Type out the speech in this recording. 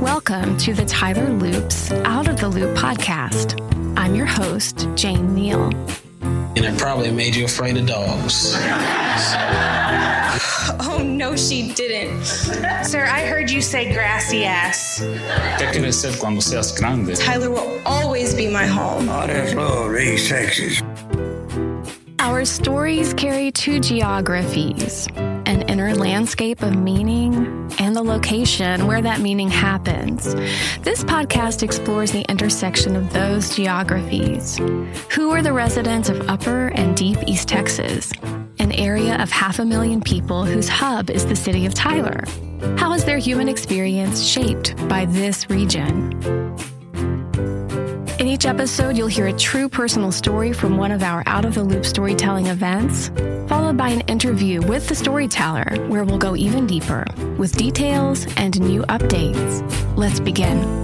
Welcome to the Tyler Loop's Out of the Loop podcast. I'm your host, Jane Neal. And it probably made you afraid of dogs. Oh, no, she didn't. Sir, I heard you say grassy ass. ¿Qué quiere decir cuando seas grande? Tyler will always be my home. Oh, that's lovely, Texas. Our stories carry two geographies an landscape of meaning and the location where that meaning happens. This podcast explores the intersection of those geographies. Who are the residents of Upper and Deep East Texas, an area of half a million people whose hub is the city of Tyler? How is their human experience shaped by this region? In each episode, you'll hear a true personal story from one of our out of the loop storytelling events, followed by an interview with the storyteller, where we'll go even deeper with details and new updates. Let's begin.